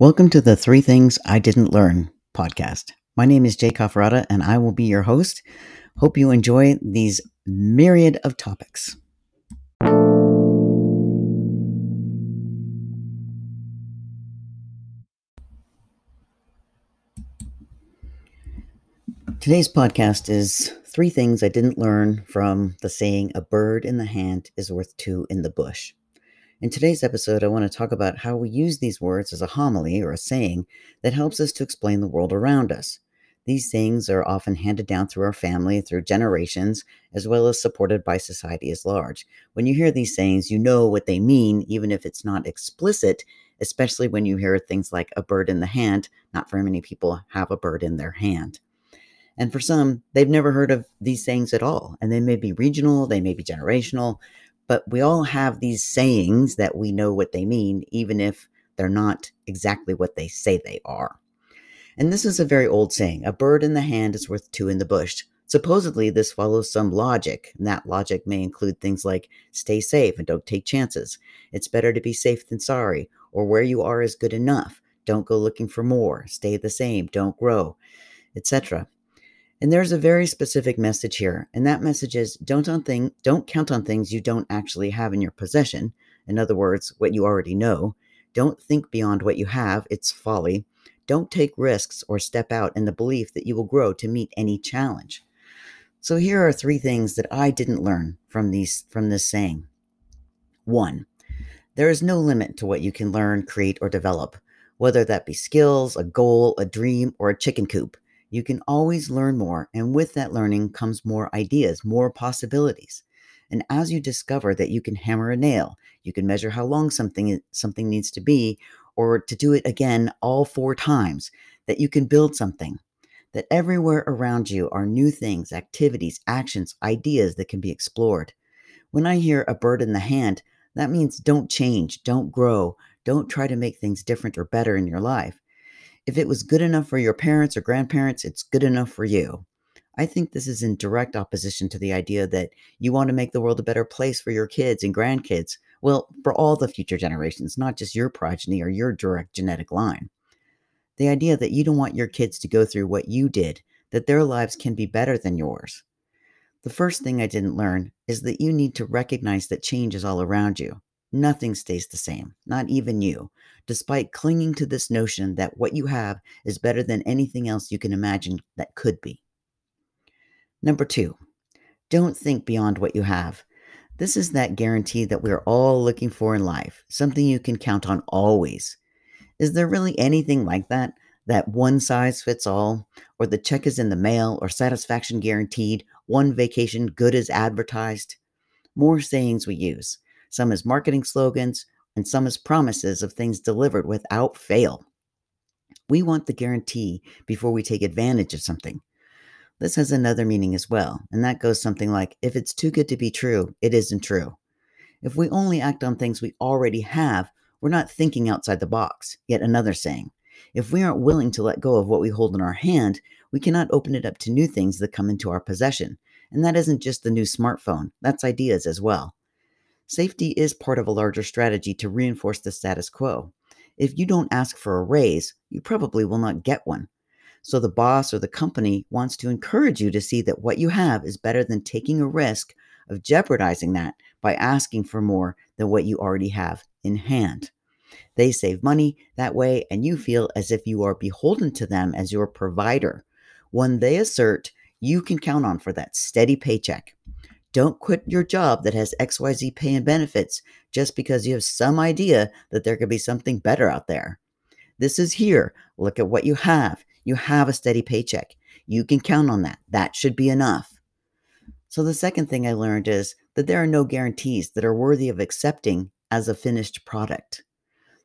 Welcome to the Three Things I Didn't Learn podcast. My name is Jay Cafferata and I will be your host. Hope you enjoy these myriad of topics. Today's podcast is Three Things I Didn't Learn from the saying, A bird in the hand is worth two in the bush. In today's episode, I want to talk about how we use these words as a homily or a saying that helps us to explain the world around us. These sayings are often handed down through our family, through generations, as well as supported by society as large. When you hear these sayings, you know what they mean, even if it's not explicit, especially when you hear things like a bird in the hand. Not very many people have a bird in their hand. And for some, they've never heard of these sayings at all. And they may be regional, they may be generational, but we all have these sayings that we know what they mean, even if they're not exactly what they say they are. And this is a very old saying a bird in the hand is worth two in the bush. Supposedly, this follows some logic, and that logic may include things like stay safe and don't take chances. It's better to be safe than sorry, or where you are is good enough. Don't go looking for more. Stay the same. Don't grow, etc. And there's a very specific message here, and that message is don't on thing don't count on things you don't actually have in your possession. In other words, what you already know. Don't think beyond what you have, it's folly. Don't take risks or step out in the belief that you will grow to meet any challenge. So here are three things that I didn't learn from these from this saying. 1. There is no limit to what you can learn, create or develop, whether that be skills, a goal, a dream, or a chicken coop. You can always learn more, and with that learning comes more ideas, more possibilities. And as you discover that you can hammer a nail, you can measure how long something something needs to be or to do it again all four times, that you can build something. That everywhere around you are new things, activities, actions, ideas that can be explored. When I hear a bird in the hand, that means don't change, don't grow, don't try to make things different or better in your life. If it was good enough for your parents or grandparents, it's good enough for you. I think this is in direct opposition to the idea that you want to make the world a better place for your kids and grandkids. Well, for all the future generations, not just your progeny or your direct genetic line. The idea that you don't want your kids to go through what you did, that their lives can be better than yours. The first thing I didn't learn is that you need to recognize that change is all around you. Nothing stays the same, not even you, despite clinging to this notion that what you have is better than anything else you can imagine that could be. Number two, don't think beyond what you have. This is that guarantee that we're all looking for in life, something you can count on always. Is there really anything like that? That one size fits all, or the check is in the mail, or satisfaction guaranteed, one vacation good as advertised? More sayings we use some as marketing slogans, and some as promises of things delivered without fail. We want the guarantee before we take advantage of something. This has another meaning as well, and that goes something like if it's too good to be true, it isn't true. If we only act on things we already have, we're not thinking outside the box. Yet another saying. If we aren't willing to let go of what we hold in our hand, we cannot open it up to new things that come into our possession. And that isn't just the new smartphone, that's ideas as well. Safety is part of a larger strategy to reinforce the status quo. If you don't ask for a raise, you probably will not get one. So the boss or the company wants to encourage you to see that what you have is better than taking a risk of jeopardizing that by asking for more than what you already have in hand. They save money that way, and you feel as if you are beholden to them as your provider, one they assert you can count on for that steady paycheck. Don't quit your job that has XYZ pay and benefits just because you have some idea that there could be something better out there. This is here. Look at what you have. You have a steady paycheck. You can count on that. That should be enough. So, the second thing I learned is that there are no guarantees that are worthy of accepting as a finished product.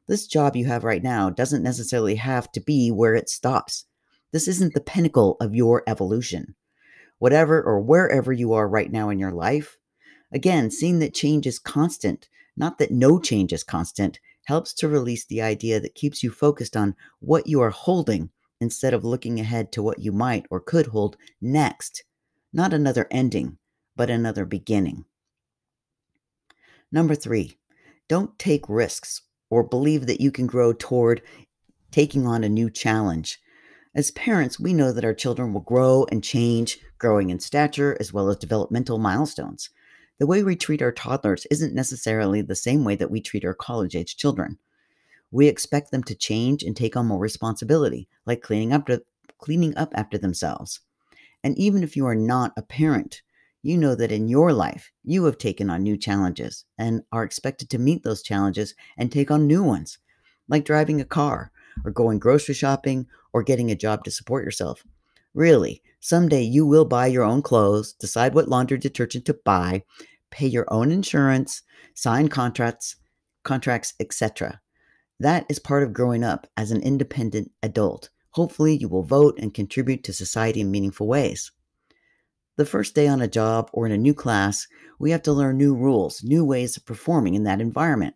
This job you have right now doesn't necessarily have to be where it stops. This isn't the pinnacle of your evolution whatever or wherever you are right now in your life. Again, seeing that change is constant, not that no change is constant, helps to release the idea that keeps you focused on what you are holding instead of looking ahead to what you might or could hold next. Not another ending, but another beginning. Number three, don't take risks or believe that you can grow toward taking on a new challenge. As parents, we know that our children will grow and change, growing in stature as well as developmental milestones. The way we treat our toddlers isn't necessarily the same way that we treat our college age children. We expect them to change and take on more responsibility, like cleaning up, to, cleaning up after themselves. And even if you are not a parent, you know that in your life, you have taken on new challenges and are expected to meet those challenges and take on new ones, like driving a car, or going grocery shopping, or getting a job to support yourself. Really, someday you will buy your own clothes, decide what laundry detergent to buy, pay your own insurance, sign contracts, contracts, etc. That is part of growing up as an independent adult. Hopefully, you will vote and contribute to society in meaningful ways. The first day on a job or in a new class, we have to learn new rules, new ways of performing in that environment.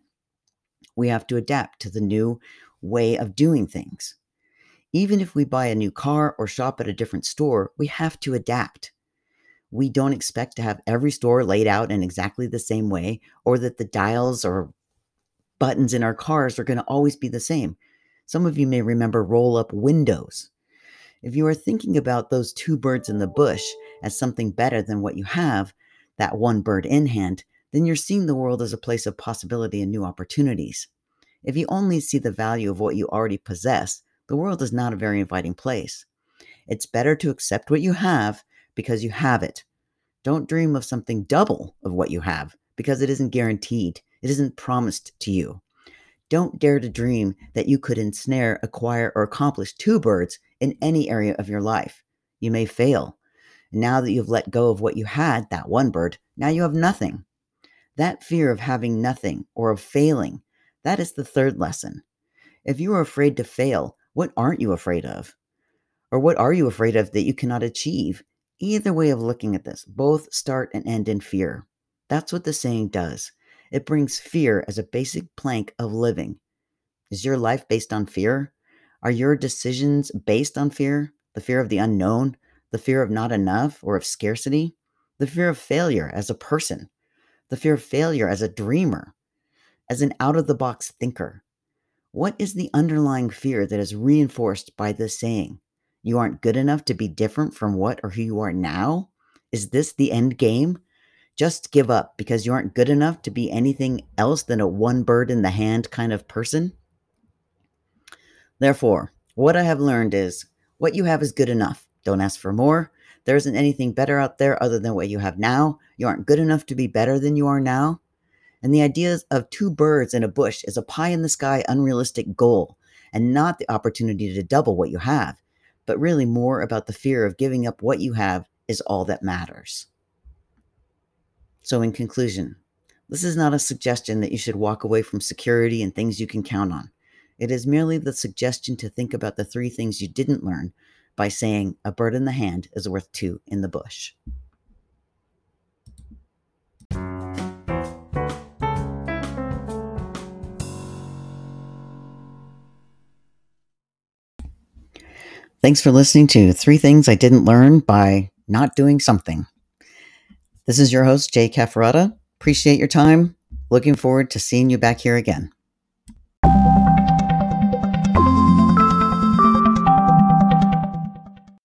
We have to adapt to the new way of doing things. Even if we buy a new car or shop at a different store, we have to adapt. We don't expect to have every store laid out in exactly the same way or that the dials or buttons in our cars are going to always be the same. Some of you may remember roll up windows. If you are thinking about those two birds in the bush as something better than what you have, that one bird in hand, then you're seeing the world as a place of possibility and new opportunities. If you only see the value of what you already possess, the world is not a very inviting place. It's better to accept what you have because you have it. Don't dream of something double of what you have because it isn't guaranteed, it isn't promised to you. Don't dare to dream that you could ensnare, acquire, or accomplish two birds in any area of your life. You may fail. Now that you've let go of what you had, that one bird, now you have nothing. That fear of having nothing or of failing, that is the third lesson. If you are afraid to fail, what aren't you afraid of? Or what are you afraid of that you cannot achieve? Either way of looking at this, both start and end in fear. That's what the saying does. It brings fear as a basic plank of living. Is your life based on fear? Are your decisions based on fear? The fear of the unknown? The fear of not enough or of scarcity? The fear of failure as a person? The fear of failure as a dreamer? As an out of the box thinker? What is the underlying fear that is reinforced by this saying? You aren't good enough to be different from what or who you are now? Is this the end game? just give up because you aren't good enough to be anything else than a one bird in the hand kind of person? Therefore, what I have learned is what you have is good enough. Don't ask for more. There isn't anything better out there other than what you have now. You aren't good enough to be better than you are now. And the idea of two birds in a bush is a pie in the sky, unrealistic goal, and not the opportunity to double what you have, but really more about the fear of giving up what you have is all that matters. So, in conclusion, this is not a suggestion that you should walk away from security and things you can count on. It is merely the suggestion to think about the three things you didn't learn by saying a bird in the hand is worth two in the bush. Thanks for listening to Three Things I Didn't Learn by Not Doing Something. This is your host, Jay Cafferata. Appreciate your time. Looking forward to seeing you back here again.